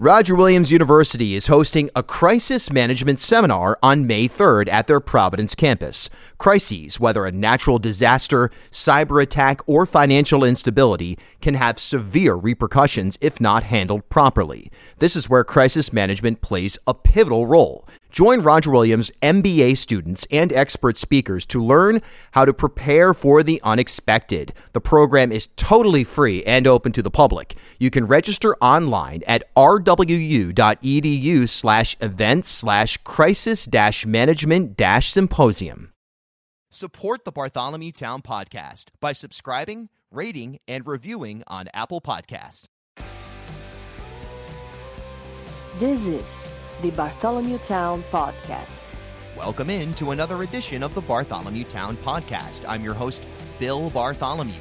Roger Williams University is hosting a crisis management seminar on May 3rd at their Providence campus. Crises, whether a natural disaster, cyber attack, or financial instability, can have severe repercussions if not handled properly. This is where crisis management plays a pivotal role. Join Roger Williams MBA students and expert speakers to learn how to prepare for the unexpected. The program is totally free and open to the public. You can register online at rwu.edu slash events slash crisis dash management dash symposium. Support the Bartholomew Town podcast by subscribing, rating, and reviewing on Apple Podcasts. This is the Bartholomew Town Podcast. Welcome in to another edition of the Bartholomew Town Podcast. I'm your host, Bill Bartholomew.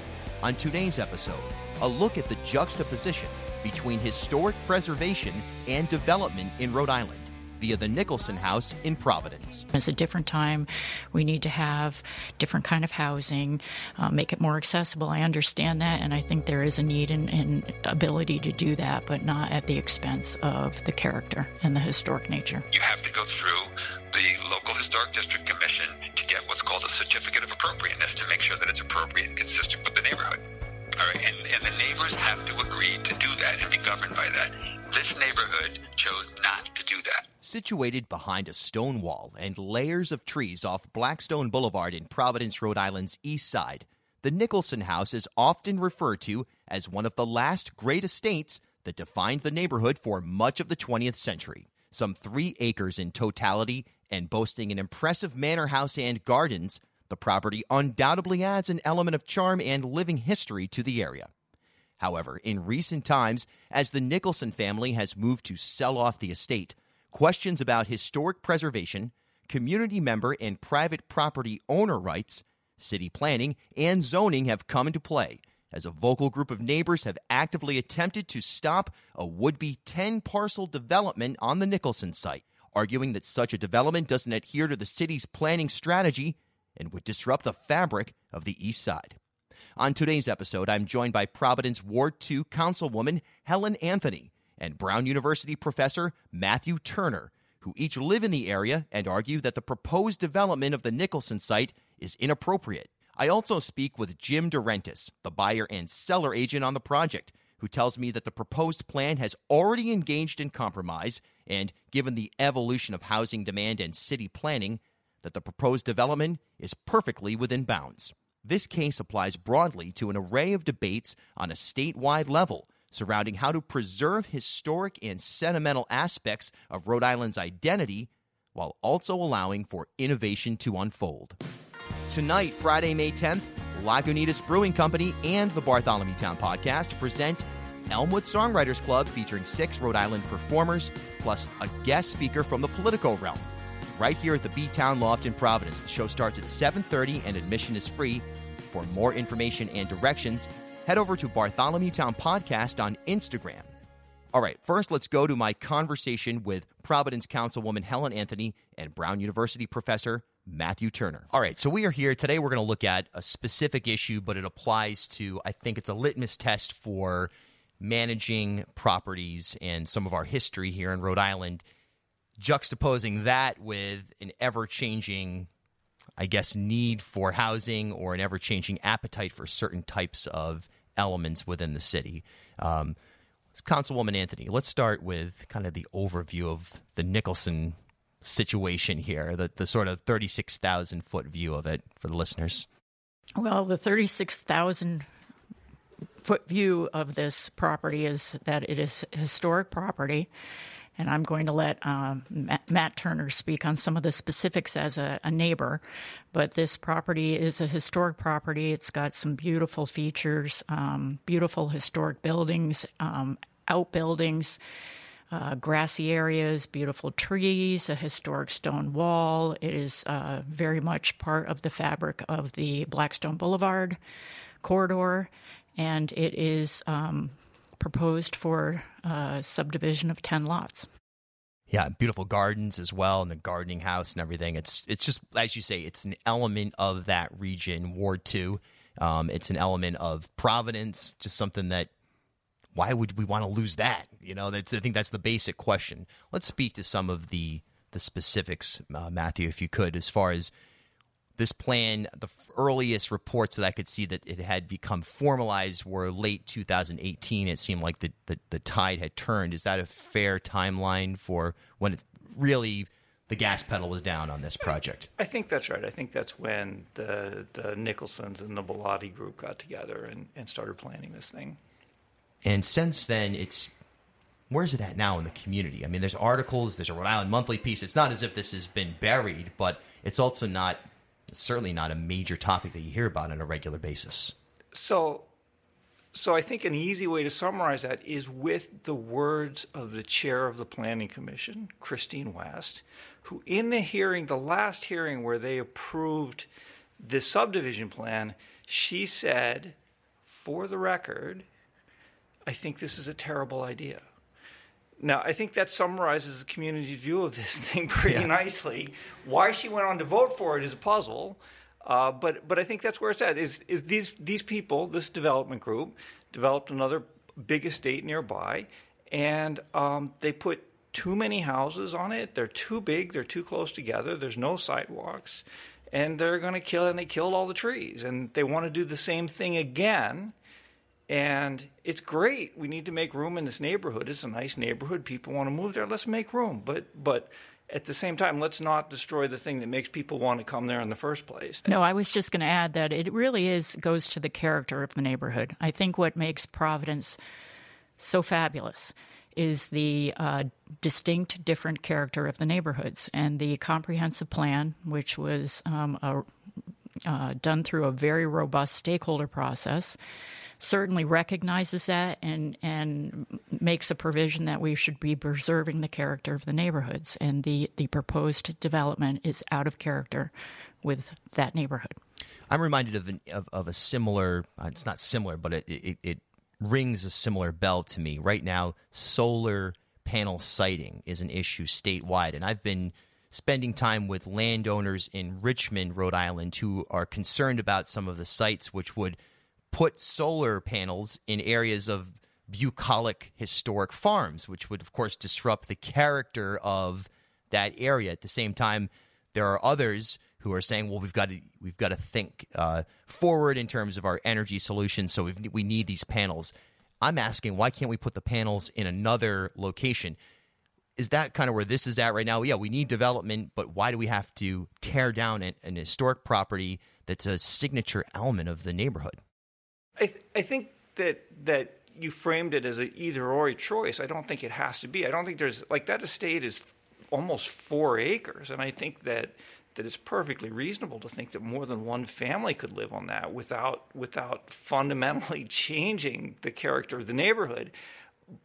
On today's episode, a look at the juxtaposition between historic preservation and development in Rhode Island via the Nicholson House in Providence. It's a different time. We need to have different kind of housing, uh, make it more accessible. I understand that, and I think there is a need and, and ability to do that, but not at the expense of the character and the historic nature. You have to go through the local historic district commission to get what's called a certificate of appropriateness to make sure that it's appropriate and consistent with the neighborhood. And, and the neighbors have to agree to do that and be governed by that. This neighborhood chose not to do that. Situated behind a stone wall and layers of trees off Blackstone Boulevard in Providence, Rhode Island's east side, the Nicholson House is often referred to as one of the last great estates that defined the neighborhood for much of the 20th century. Some three acres in totality and boasting an impressive manor house and gardens, the property undoubtedly adds an element of charm and living history to the area. However, in recent times, as the Nicholson family has moved to sell off the estate, questions about historic preservation, community member and private property owner rights, city planning, and zoning have come into play as a vocal group of neighbors have actively attempted to stop a would be 10 parcel development on the Nicholson site, arguing that such a development doesn't adhere to the city's planning strategy and would disrupt the fabric of the East Side. On today's episode, I'm joined by Providence Ward 2 Councilwoman Helen Anthony and Brown University professor Matthew Turner, who each live in the area and argue that the proposed development of the Nicholson site is inappropriate. I also speak with Jim DeRentis, the buyer and seller agent on the project, who tells me that the proposed plan has already engaged in compromise and, given the evolution of housing demand and city planning, that the proposed development is perfectly within bounds. This case applies broadly to an array of debates on a statewide level surrounding how to preserve historic and sentimental aspects of Rhode Island's identity while also allowing for innovation to unfold. Tonight, Friday, May 10th, Lagunitas Brewing Company and the Bartholomew Town Podcast present Elmwood Songwriters Club featuring six Rhode Island performers plus a guest speaker from the Politico realm. Right here at the B Town Loft in Providence. The show starts at 7:30 and admission is free. For more information and directions, head over to Bartholomew Town Podcast on Instagram. All right, first let's go to my conversation with Providence Councilwoman Helen Anthony and Brown University professor Matthew Turner. All right, so we are here today. We're going to look at a specific issue, but it applies to, I think it's a litmus test for managing properties and some of our history here in Rhode Island, juxtaposing that with an ever changing, I guess, need for housing or an ever changing appetite for certain types of elements within the city. Um, Councilwoman Anthony, let's start with kind of the overview of the Nicholson situation here, the, the sort of 36,000 foot view of it for the listeners? Well, the 36,000 foot view of this property is that it is historic property. And I'm going to let um, Matt, Matt, Turner speak on some of the specifics as a, a, neighbor. But this property is a historic property. It's got some beautiful features, um, beautiful historic buildings, um, outbuildings uh, grassy areas, beautiful trees, a historic stone wall. It is uh, very much part of the fabric of the Blackstone Boulevard corridor, and it is um, proposed for uh, subdivision of 10 lots. Yeah, beautiful gardens as well, and the gardening house and everything. It's it's just as you say, it's an element of that region, Ward Two. Um, it's an element of Providence, just something that why would we want to lose that? You know, that's, I think that's the basic question. Let's speak to some of the the specifics, uh, Matthew, if you could, as far as this plan. The earliest reports that I could see that it had become formalized were late 2018. It seemed like the the, the tide had turned. Is that a fair timeline for when it really the gas pedal was down on this project. I think that's right. I think that's when the the Nicholsons and the Bellotti group got together and, and started planning this thing. And since then, it's where's it at now in the community? I mean, there's articles, there's a Rhode Island Monthly piece. It's not as if this has been buried, but it's also not certainly not a major topic that you hear about on a regular basis. So so I think an easy way to summarize that is with the words of the chair of the Planning Commission, Christine West, who in the hearing, the last hearing where they approved the subdivision plan, she said, for the record, I think this is a terrible idea. Now, I think that summarizes the community's view of this thing pretty yeah. nicely. Why she went on to vote for it is a puzzle. Uh, but but I think that's where it's at. Is is these these people, this development group, developed another big estate nearby, and um, they put too many houses on it. They're too big. They're too close together. There's no sidewalks, and they're going to kill. And they killed all the trees, and they want to do the same thing again. And it's great. We need to make room in this neighborhood. It's a nice neighborhood. People want to move there. Let's make room. But but at the same time, let's not destroy the thing that makes people want to come there in the first place. No, I was just going to add that it really is goes to the character of the neighborhood. I think what makes Providence so fabulous is the uh, distinct, different character of the neighborhoods, and the comprehensive plan, which was um, a, uh, done through a very robust stakeholder process certainly recognizes that and and makes a provision that we should be preserving the character of the neighborhoods and the the proposed development is out of character with that neighborhood. I'm reminded of an, of, of, a similar. Uh, it's not similar, but it, it it rings a similar bell to me right now. Solar panel siting is an issue statewide, and I've been spending time with landowners in Richmond, Rhode Island, who are concerned about some of the sites which would put solar panels in areas of bucolic historic farms, which would, of course, disrupt the character of that area. At the same time, there are others who are saying, "Well, we've got to we've got to think uh, forward in terms of our energy solutions, so we need these panels." I'm asking, why can't we put the panels in another location? Is that kind of where this is at right now? Yeah, we need development, but why do we have to tear down an, an historic property that's a signature element of the neighborhood? I, th- I think that that you framed it as an either or choice. I don't think it has to be. I don't think there's like that estate is almost four acres, and I think that that it's perfectly reasonable to think that more than one family could live on that without without fundamentally changing the character of the neighborhood.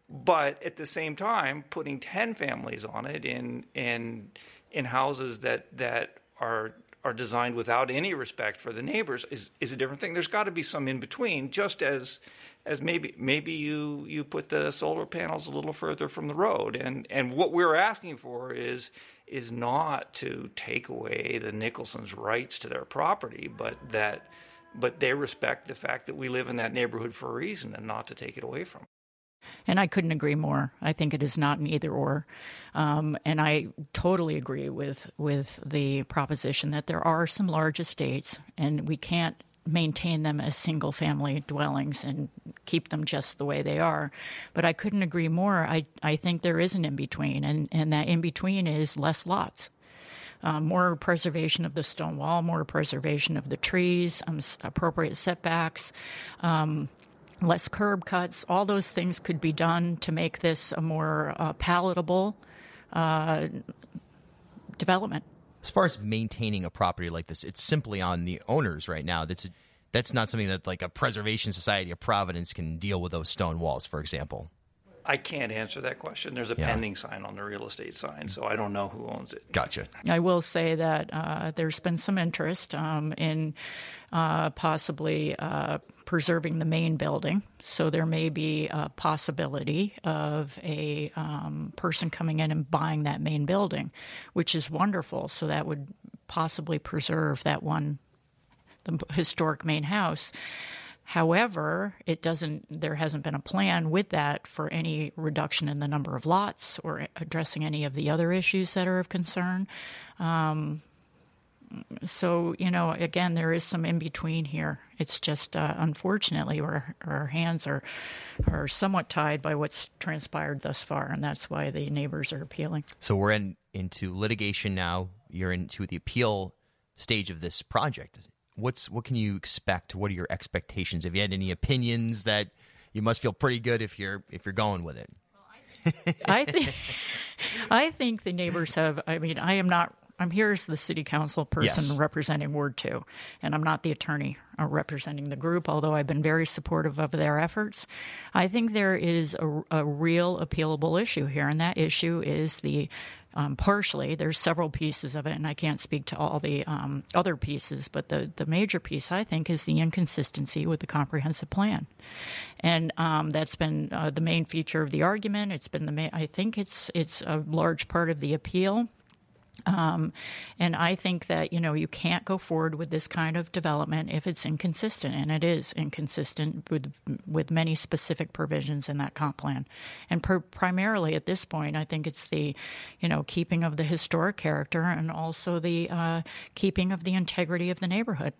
But at the same time, putting ten families on it in in in houses that that are are designed without any respect for the neighbors is, is a different thing. There's got to be some in between, just as as maybe maybe you you put the solar panels a little further from the road, and and what we're asking for is is not to take away the Nicholsons' rights to their property, but that but they respect the fact that we live in that neighborhood for a reason, and not to take it away from. Them. And I couldn't agree more. I think it is not an either or. Um, and I totally agree with, with the proposition that there are some large estates and we can't maintain them as single family dwellings and keep them just the way they are. But I couldn't agree more. I, I think there is an in between, and, and that in between is less lots. Um, more preservation of the stone wall, more preservation of the trees, um, appropriate setbacks, um, less curb cuts. All those things could be done to make this a more uh, palatable uh, development. As far as maintaining a property like this, it's simply on the owners right now. That's a, that's not something that like a preservation society of Providence can deal with those stone walls, for example. I can't answer that question. There's a yeah. pending sign on the real estate sign, so I don't know who owns it. Gotcha. I will say that uh, there's been some interest um, in uh, possibly uh, preserving the main building. So there may be a possibility of a um, person coming in and buying that main building, which is wonderful. So that would possibly preserve that one, the historic main house However, it doesn't. There hasn't been a plan with that for any reduction in the number of lots or addressing any of the other issues that are of concern. Um, so you know, again, there is some in between here. It's just uh, unfortunately, our, our hands are are somewhat tied by what's transpired thus far, and that's why the neighbors are appealing. So we're in into litigation now. You're into the appeal stage of this project. What's what can you expect? What are your expectations? Have you had any opinions that you must feel pretty good if you're if you're going with it? I think I think the neighbors have. I mean, I am not I'm here as the city council person Yes. representing Ward 2, and I'm not the attorney uh, representing the group, although I've been very supportive of their efforts. I think there is a, a real appealable issue here, and that issue is the um, partially, there's several pieces of it, and I can't speak to all the um, other pieces, but the, the major piece, I think, is the inconsistency with the comprehensive plan. And um, that's been uh, the main feature of the argument. It's been the main, I think it's, it's a large part of the appeal. Um, and I think that you know you can't go forward with this kind of development if it's inconsistent, and it is inconsistent with with many specific provisions in that comp plan. And per, primarily at this point, I think it's the you know keeping of the historic character and also the uh, keeping of the integrity of the neighborhood.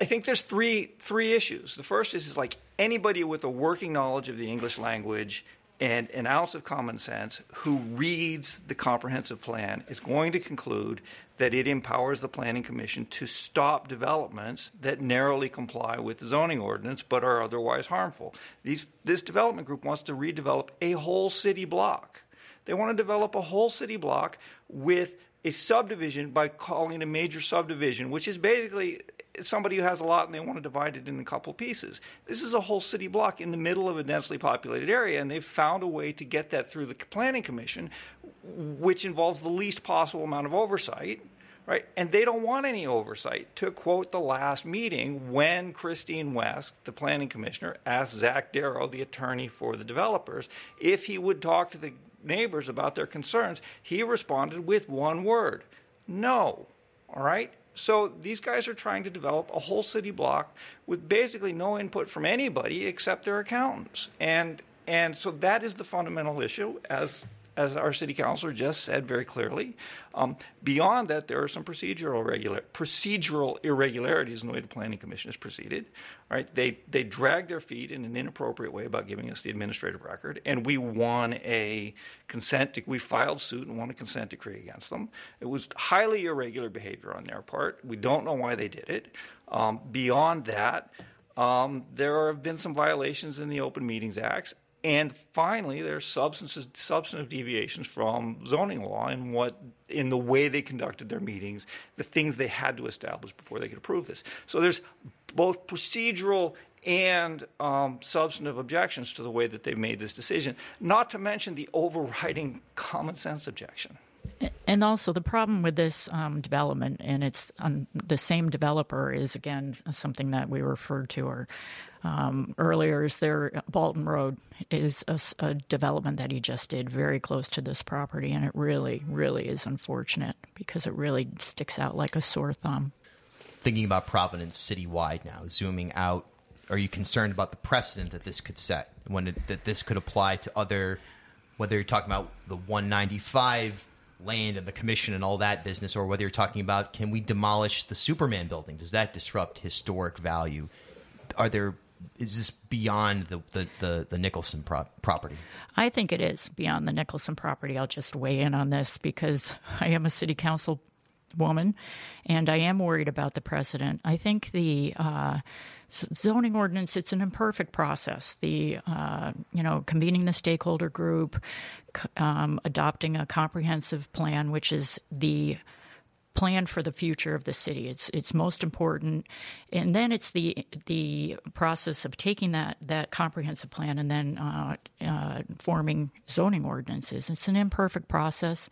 I think there's three three issues. The first is, is like anybody with a working knowledge of the English language and an ounce of common sense who reads the comprehensive plan is going to conclude that it empowers the planning commission to stop developments that narrowly comply with the zoning ordinance but are otherwise harmful. These, this development group wants to redevelop a whole city block. They want to develop a whole city block with a subdivision by calling it a major subdivision, which is basically somebody who has a lot and they want to divide it in a couple pieces. This is a whole city block in the middle of a densely populated area, and they've found a way to get that through the planning commission, which involves the least possible amount of oversight. Right, and they don't want any oversight. To quote the last meeting, when Christine West, the planning commissioner, asked Zach Darrow, the attorney for the developers, if he would talk to the neighbors about their concerns, he responded with one word no. All right? So these guys are trying to develop a whole city block with basically no input from anybody except their accountants. And and so that is the fundamental issue as as our city councilor just said very clearly. Um, beyond that, there are some procedural regular, procedural irregularities in the way the planning commission has proceeded. Right? They they dragged their feet in an inappropriate way about giving us the administrative record, and we won a consent. De- we filed suit and won a consent decree against them. It was highly irregular behavior on their part. We don't know why they did it. Um, beyond that. Um, there have been some violations in the Open Meetings Acts, and finally, there are substances, substantive deviations from zoning law in what in the way they conducted their meetings, the things they had to establish before they could approve this. So there's both procedural and um, substantive objections to the way that they've made this decision. Not to mention the overriding common sense objection. And also, the problem with this um, development, and it's um, the same developer, is again something that we referred to or um, earlier. Is there Bolton Road is a, a, development that he just did very close to this property, and it really, really is unfortunate because it really sticks out like a sore thumb. Thinking about Providence citywide now, zooming out, are you concerned about the precedent that this could set when it, that this could apply to other, whether you're talking about the 195 land and the commission and all that business, or whether you're talking about can we demolish the Superman building? Does that disrupt historic value? Are there is this beyond the the, the, the Nicholson pro- property? I think it is beyond the Nicholson property. I'll just weigh in on this because I am a city council woman, and I am worried about the precedent. I think the uh, zoning ordinance it's an imperfect process. The uh, you know convening the stakeholder group, um, adopting a comprehensive plan, which is the plan for the future of the city. It's it's most important, and then it's the the process of taking that that comprehensive plan and then uh, uh, forming zoning ordinances. It's an imperfect process.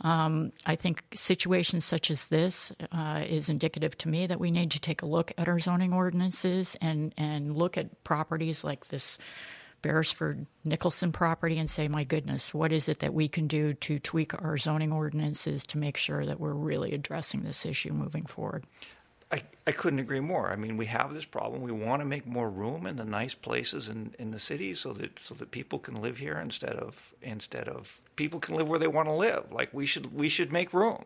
Um, I think situations such as this uh, is indicative to me that we need to take a look at our zoning ordinances and and look at properties like this. Beresford Nicholson property and say, my goodness, what is it that we can do to tweak our zoning ordinances to make sure that we're really addressing this issue moving forward? I, I couldn't agree more. I mean, we have this problem. We want to make more room in the nice places in, in the city so that so that people can live here instead of instead of people can live where they want to live. Like we should we should make room.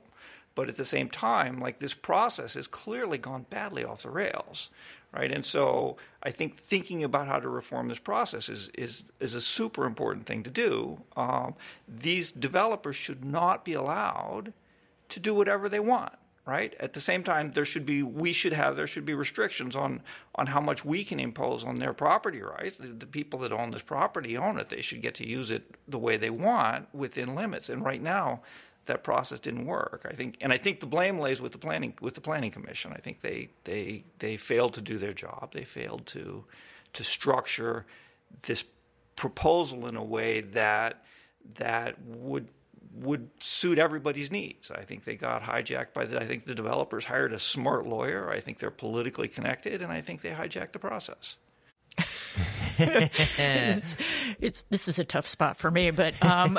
But at the same time, like this process has clearly gone badly off the rails, right? And so I think thinking about how to reform this process is is is a super important thing to do. Um, these developers should not be allowed to do whatever they want right? At the same time, there should be we should have there should be restrictions on on how much we can impose on their property rights. The, the, people that own this property own it; they should get to use it the way they want within limits. And right now, that process didn't work. I think, and I think the blame lays with the planning with the planning commission. I think they they they failed to do their job. They failed to to structure this proposal in a way that that would would suit everybody's needs. I think they got hijacked by the. I think the developers hired a smart lawyer. I think they're politically connected, and I think they hijacked the process. it's, it's, this is a tough spot for me, but um,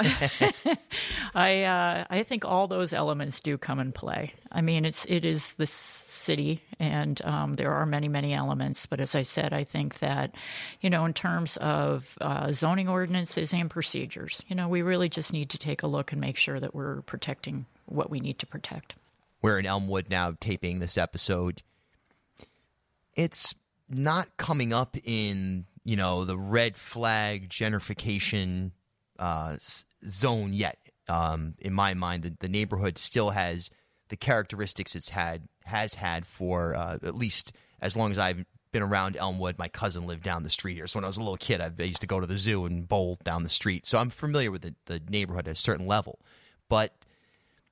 I uh, I think all those elements do come in play. I mean, it's it is the city, and um, there are many many elements. But as I said, I think that you know, in terms of uh, zoning ordinances and procedures, you know, we really just need to take a look and make sure that we're protecting what we need to protect. We're in Elmwood now, taping this episode. It's not coming up in you know the red flag gentrification uh, zone yet. Um, in my mind, the, the, neighborhood still has the characteristics it's had has had for uh, at least as long as I've been around Elmwood. My cousin lived down the street here, so when I was a little kid, I used to go to the zoo and bowl down the street. So I'm familiar with the, the neighborhood at a certain level, but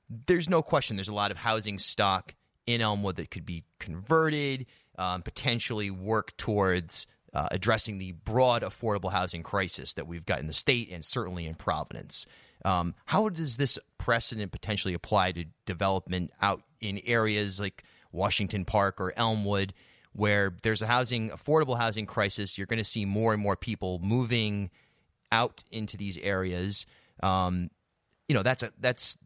there's no question there's a lot of housing stock in Elmwood that could be converted, um, potentially work towards uh, addressing the broad affordable housing crisis that we've got in the state and certainly in Providence. Um, how does this precedent potentially apply to development out in areas like Washington Park or Elmwood, where there's a housing affordable housing crisis? You're going to see more and more people moving out into these areas. Um, you know, that's a that's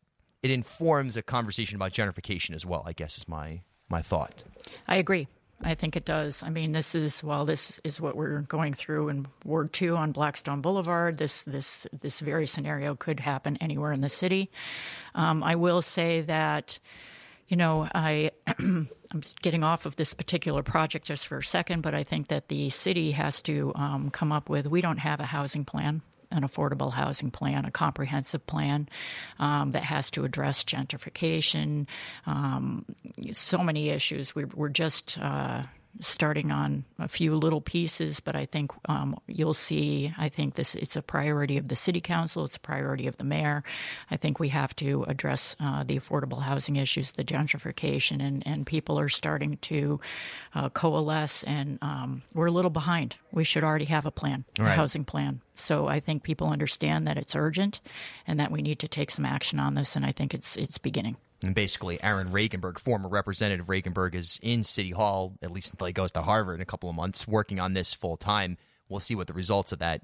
it informs a conversation about gentrification as well. I guess is my my thought. I agree. I think it does. I mean, this is while this is what we're going through in Ward Two on Blackstone Boulevard. This this this very scenario could happen anywhere in the city. Um, I will say that, you know, I. I'm getting off of this particular project just for a second, but I think that the city has to um, come up with. We don't have a housing plan an affordable housing plan, a comprehensive plan um, that has to address gentrification, um, so many issues. We're, we're just uh, starting on a few little pieces, but I think um, you'll see. I think this it's a priority of the city council. It's a priority of the mayor. I think we have to address uh, the affordable housing issues, the gentrification, and, and people are starting to uh, coalesce. And um, we're a little behind. We should already have a plan, right. a housing plan. So I think people understand that it's urgent and that we need to take some action on this. And I think it's it's beginning. And basically, Aaron Regunberg, former Representative Regunberg, is in City Hall, at least until he goes to Harvard in a couple of months, working on this full time. We'll see what the results of that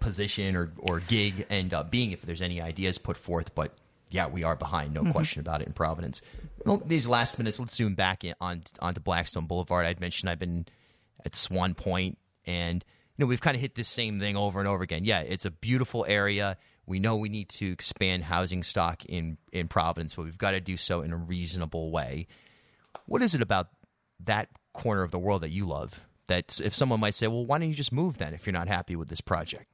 position or, or gig end up being, if there's any ideas put forth. But yeah, we are behind, no mm-hmm. question about it in Providence. Well, these last minutes, let's zoom back in, on onto Blackstone Boulevard. I'd mentioned I've been at Swan Point, and you know we've kind of hit this same thing over and over again. Yeah, it's a beautiful area. We know we need to expand housing stock in, in Providence, but we've got to do so in a reasonable way. What is it about that corner of the world that you love? That if someone might say, well, why don't you just move then if you're not happy with this project?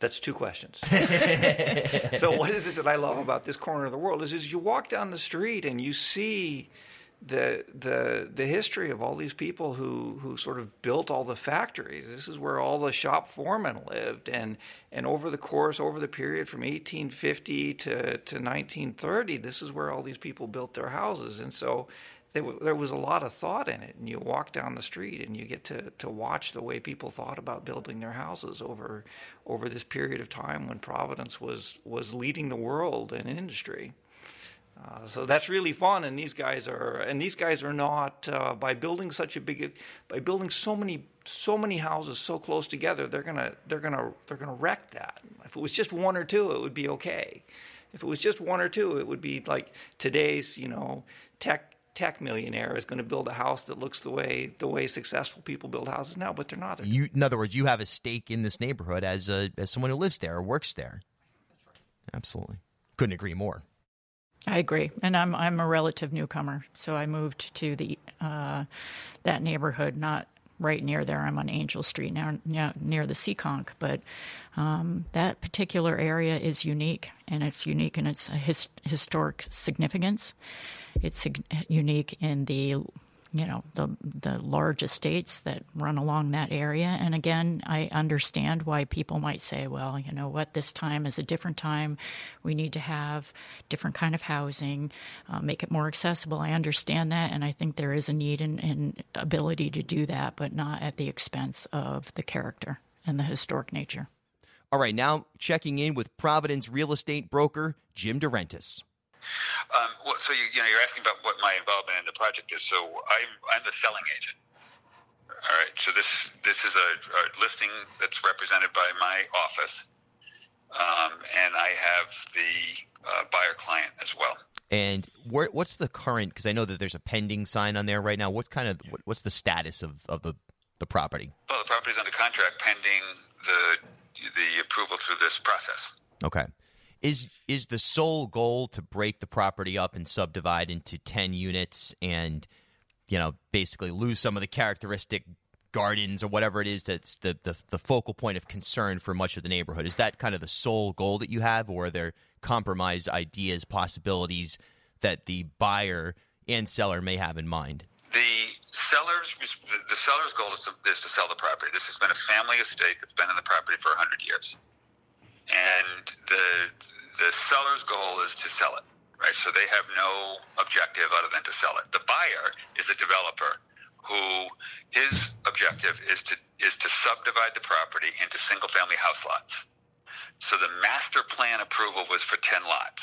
That's two questions. so, what is it that I love about this corner of the world? Is, is you walk down the street and you see the the the history of all these people who who sort of built all the factories. This is where all the shop foremen lived, and and over the course, over the period from 1850 to to 1930, this is where all these people built their houses, and so. There, was a lot of thought in it, and you walk down the street and you get to, to watch the way people thought about building their houses over over this period of time when Providence was was leading the world in industry. Uh, so that's really fun, and these guys are, and these guys are not uh, by building such a big, by building so many, so many houses so close together. They're gonna, they're gonna, they're gonna wreck that. If it was just one or two, it would be okay. If it was just one or two, it would be like today's, you know, tech tech millionaire is going to build a house that looks the way the way successful people build houses now, but they're not. They're You, in other words, you have a stake in this neighborhood as a as someone who lives there or works there. Absolutely, couldn't agree more. I agree, and I'm I'm a relative newcomer, so I moved to the uh, that neighborhood, not right near there. I'm on Angel Street now, near the Seekonk, but um, that particular area is unique, and it's unique in its his, historic significance. It's unique in the you know the the large estates that run along that area. And again I understand why people might say well you know what this time is a different time. We need to have different kind of housing uh, make it more accessible. I understand that and I think there is a need and, and ability to do that but not at the expense of the character and the historic nature. All right, now checking in with Providence real estate broker Jim DeRentis. Um, well, so you, you know, you're asking about what my involvement in the project is. So I'm I'm the selling agent. All right. So this this is a, a listing that's represented by my office, um, and I have the uh, buyer client as well. And where, what's the current? Because I know that there's a pending sign on there right now. What kind of what, what's the status of, of the the property? Well, the property's under contract pending the the approval through this process. Okay. Is is the sole goal to break the property up and subdivide into 10 units and you know, basically lose some of the characteristic gardens or whatever it is that's the, the the focal point of concern for much of the neighborhood? Is that kind of the sole goal that you have or are there compromise ideas, possibilities that the buyer and seller may have in mind? The seller's the seller's goal is to, is to sell the property. This has been a family estate that's been in the property for 100 years, and the the seller's goal is to sell it. Right, so they have no objective other than to sell it. The buyer is a developer who his objective is to is to subdivide the property into single family house lots. So the master plan approval was for 10 lots.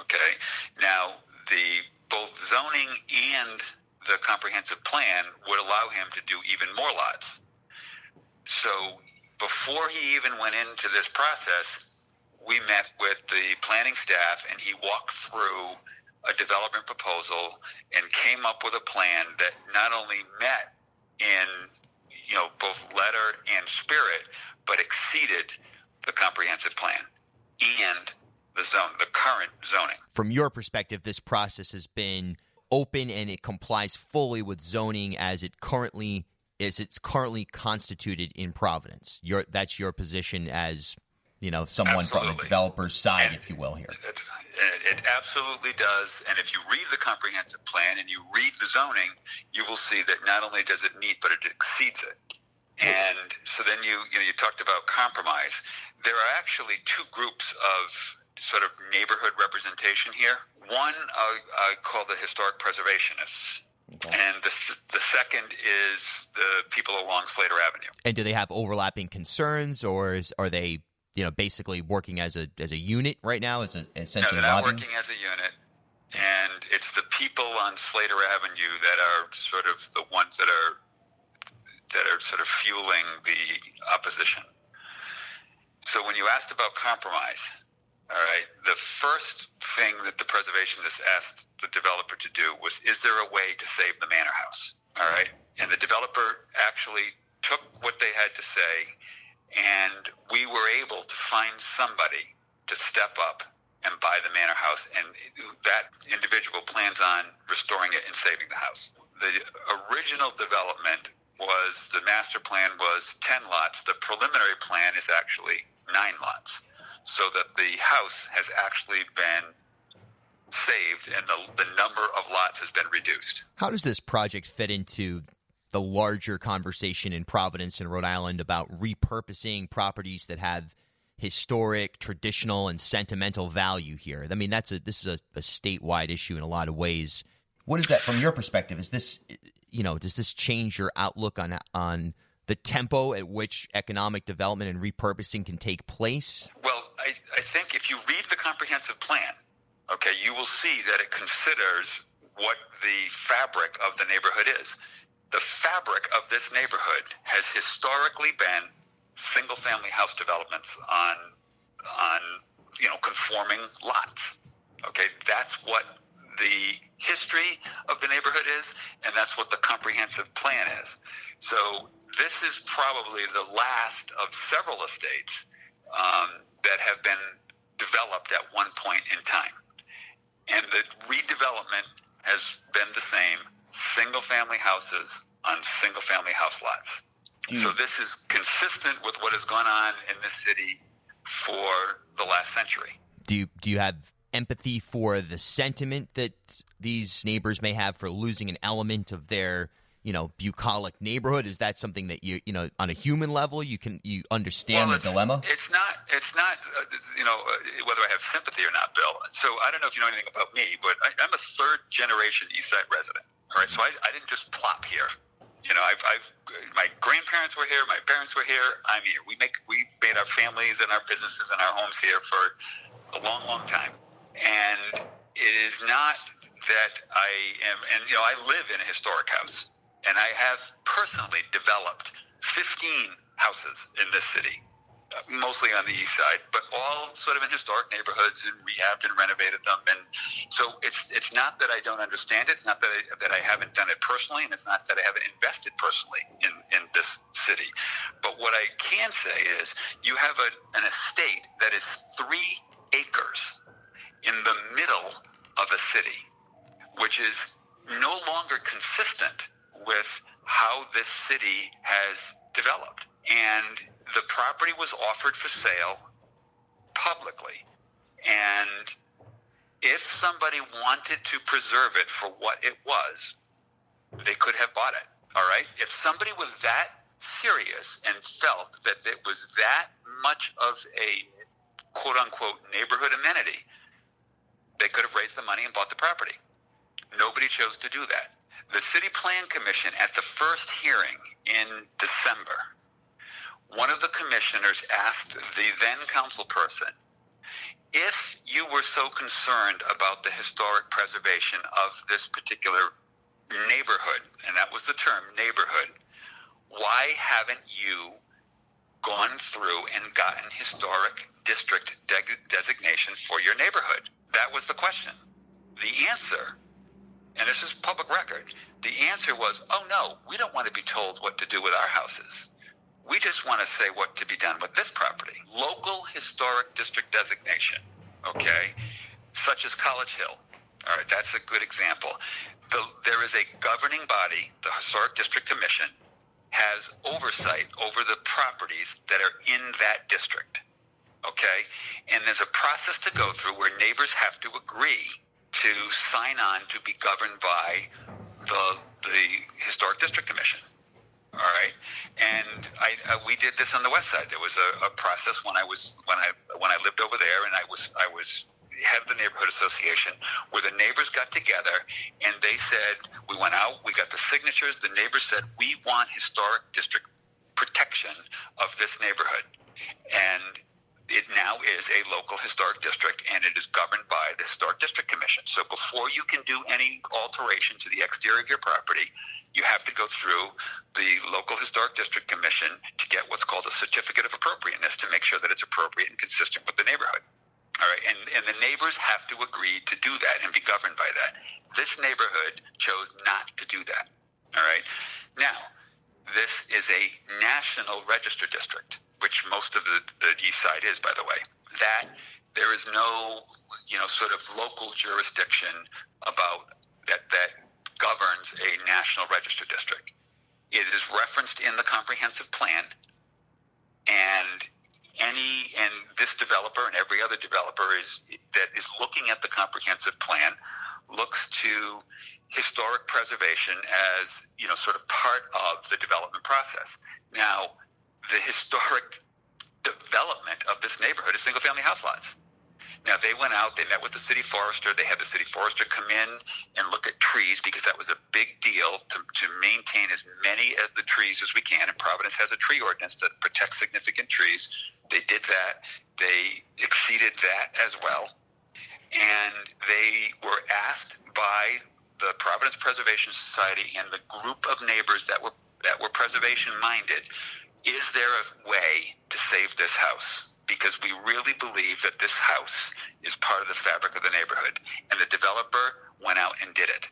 Okay. Now the both zoning and the comprehensive plan would allow him to do even more lots. So before he even went into this process, we met with the planning staff and he walked through a development proposal and came up with a plan that not only met in you know both letter and spirit but exceeded the comprehensive plan and the zone the current zoning. From your perspective, this process has been open and it complies fully with zoning as it currently is it's currently constituted in Providence. Your that's your position as you know someone from the developer's side, And if you will. Here, it it absolutely does. And if you read the comprehensive plan and you read the zoning, you will see that not only does it meet, but it exceeds it. And so then you you know you talked about compromise. There are actually two groups of sort of neighborhood representation here. One I, I call the historic preservationists, and the the second is the people along Slater Avenue. and do they have overlapping concerns, or is, are they you know basically working as a as a unit right now, as a, No, essentially they're not lobbying? working as a unit, and it's the people on Slater Avenue that are sort of the ones that are that are sort of fueling the opposition. So when you asked about compromise, all right, the first thing that the preservationists asked the developer to do was, is there a way to save the manor house? All right, and the developer actually took what they had to say, and we were able to find somebody to step up and buy the manor house, and that individual plans on restoring it and saving the house. The original development was the master plan was 10 lots. The preliminary plan is actually nine lots, so that the house has actually been saved and the, the number of lots has been reduced. How does this project fit into the larger conversation in Providence and Rhode Island about repurposing properties that have historic, traditional, and sentimental value here? I mean, that's a this is a, a statewide issue in a lot of ways. What is that from your perspective? Is this you know does this change your outlook on on the tempo at which economic development and repurposing can take place? Well, I, think if you read the comprehensive plan, okay, you will see that it considers what the fabric of the neighborhood is. The fabric of this neighborhood has historically been single family house developments on on you know conforming lots. Okay, that's what the history of the neighborhood is, and that's what the comprehensive plan is. So this is probably the last of several estates um, that have been developed at one point in time. And the redevelopment has been the same single family houses on single family house lots. Mm. So this is consistent with what has gone on in this city for the last century. Do you do you have empathy for the sentiment that these neighbors may have for losing an element of their you know bucolic neighborhood? Is that something that you you know on a human level you can you understand well, the dilemma? it's not it's not uh, it's, you know uh, whether i have sympathy or not bill. So i don't know if you know anything about me but I, am a third generation east side resident all right? So I, I didn't just plop here. You know I've, I've my grandparents were here my parents were here i'm here. We make we've made our families and our businesses and our homes here for a long long time. And it is not that I am, and you know, I live in a historic house, and I have personally developed 15 houses in this city, uh, mostly on the east side, but all sort of in historic neighborhoods, and rehabbed and renovated them. And so it's it's not that I don't understand it. It's not that I, that I haven't done it personally, and it's not that I haven't invested personally in in this city. But what I can say is, you have a, an estate that is three acres in the middle of a city, which is no longer consistent with how this city has developed. And the property was offered for sale publicly. And if somebody wanted to preserve it for what it was, they could have bought it. All right? If somebody was that serious and felt that it was that much of a quote unquote neighborhood amenity, they could have raised the money and bought the property. Nobody chose to do that. The City Plan Commission, at the first hearing in December, one of the commissioners asked the then council person if you were so concerned about the historic preservation of this particular neighborhood, and that was the term, neighborhood, why haven't you gone through and gotten historic district de- designation for your neighborhood? That was the question. The answer, and this is public record, the answer was, oh no, we don't want to be told what to do with our houses. We just want to say what to be done with this property. Local historic district designation, okay, such as College Hill. All right, that's a good example. The, there is a governing body, the Historic District Commission, has oversight over the properties that are in that district okay? And there's a process to go through where neighbors have to agree to sign on to be governed by the the historic district commission. All right, and I, uh, we did this on the west side. There was a, a process when I was when I when I lived over there, and I was I was head of the neighborhood association, where the neighbors got together and they said we went out, we got the signatures. The neighbors said we want historic district protection of this neighborhood, and it now is a local historic district and it is governed by the Historic District Commission. So before you can do any alteration to the exterior of your property, you have to go through the local Historic District Commission to get what's called a certificate of appropriateness to make sure that it's appropriate and consistent with the neighborhood. All right, and, and the neighbors have to agree to do that and be governed by that. This neighborhood chose not to do that. All right, now this is a national register district which most of the, the east side is, by the way, that there is no, you know, sort of local jurisdiction about that that governs a national register district. It is referenced in the comprehensive plan, and any and this developer and every other developer is that is looking at the comprehensive plan looks to historic preservation as you know sort of part of the development process. Now, the historic development of this neighborhood is single family house lots. Now they went out, they met with the city forester, they had the city forester come in and look at trees because that was a big deal to, to maintain as many of the trees as we can. And Providence has a tree ordinance that protects significant trees. They did that. They exceeded that as well. And they were asked by the Providence Preservation Society and the group of neighbors that were that were preservation minded is there a way to save this house? Because we really believe that this house is part of the fabric of the neighborhood. And the developer went out and did it.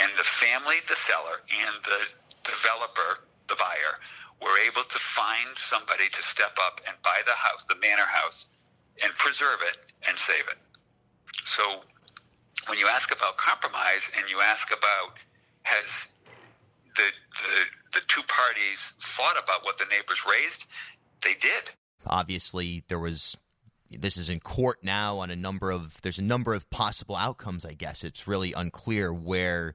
And the family, the seller, and the developer, the buyer, were able to find somebody to step up and buy the house, the manor house, and preserve it and save it. So when you ask about compromise and you ask about has the, the, the two parties thought about what the neighbors raised, they did. Obviously, there was this is in court now on a number of there's a number of possible outcomes i guess. It's really unclear where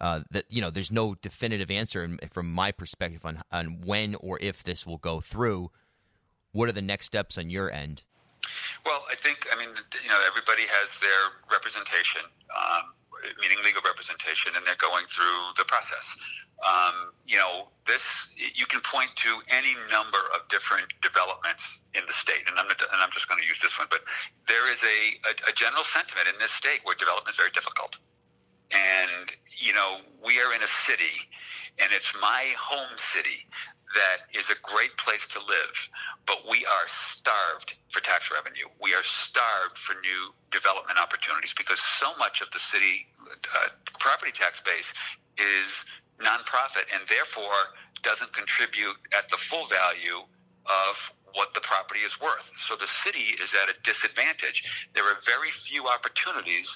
uh, that you know there's no definitive answer from my perspective on, on when or if this will go through. What are the next steps on your end well i think i mean you know everybody has their representation um, meaning legal representation and they're going through the process. Um, you know, this you can point to any number of different developments in the state, and I'm and I'm just going to use this one, but there is a, a, a general sentiment in this state where development is very difficult, and you know we are in a city, and it's my home city that is a great place to live, but we are starved for tax revenue. We are starved for new development opportunities because so much of the city uh, property tax base is nonprofit and therefore doesn't contribute at the full value of what the property is worth. So the city is at a disadvantage. There are very few opportunities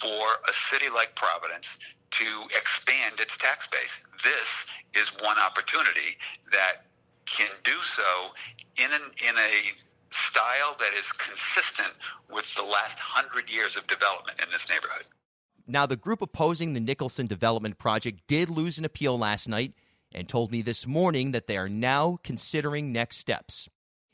for a city like Providence to expand its tax base. This is one opportunity that can do so in an, in a style that is consistent with the last hundred years of development in this neighborhood. Now, the group opposing the Nicholson development project did lose an appeal last night and told me this morning that they are now considering next steps.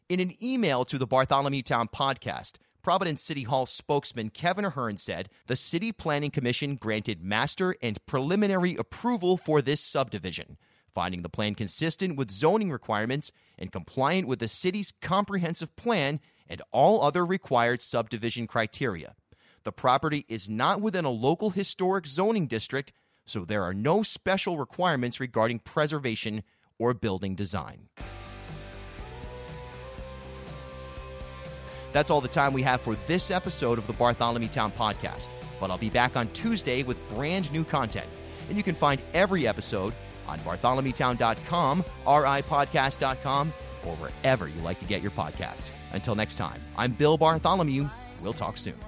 In an email to the Bartholomew Town podcast, Providence City Hall spokesman Kevin Ahern said the City Planning Commission granted master and preliminary approval for this subdivision, finding the plan consistent with zoning requirements and compliant with the city's comprehensive plan and all other required subdivision criteria. The property is not within a local historic zoning district, so there are no special requirements regarding preservation or building design. That's all the time we have for this episode of the Bartholomew Town Podcast, but I'll be back on Tuesday with brand new content. And you can find every episode on bartholomewtown.com, ripodcast.com, or wherever you like to get your podcasts. Until next time, I'm Bill Bartholomew. We'll talk soon.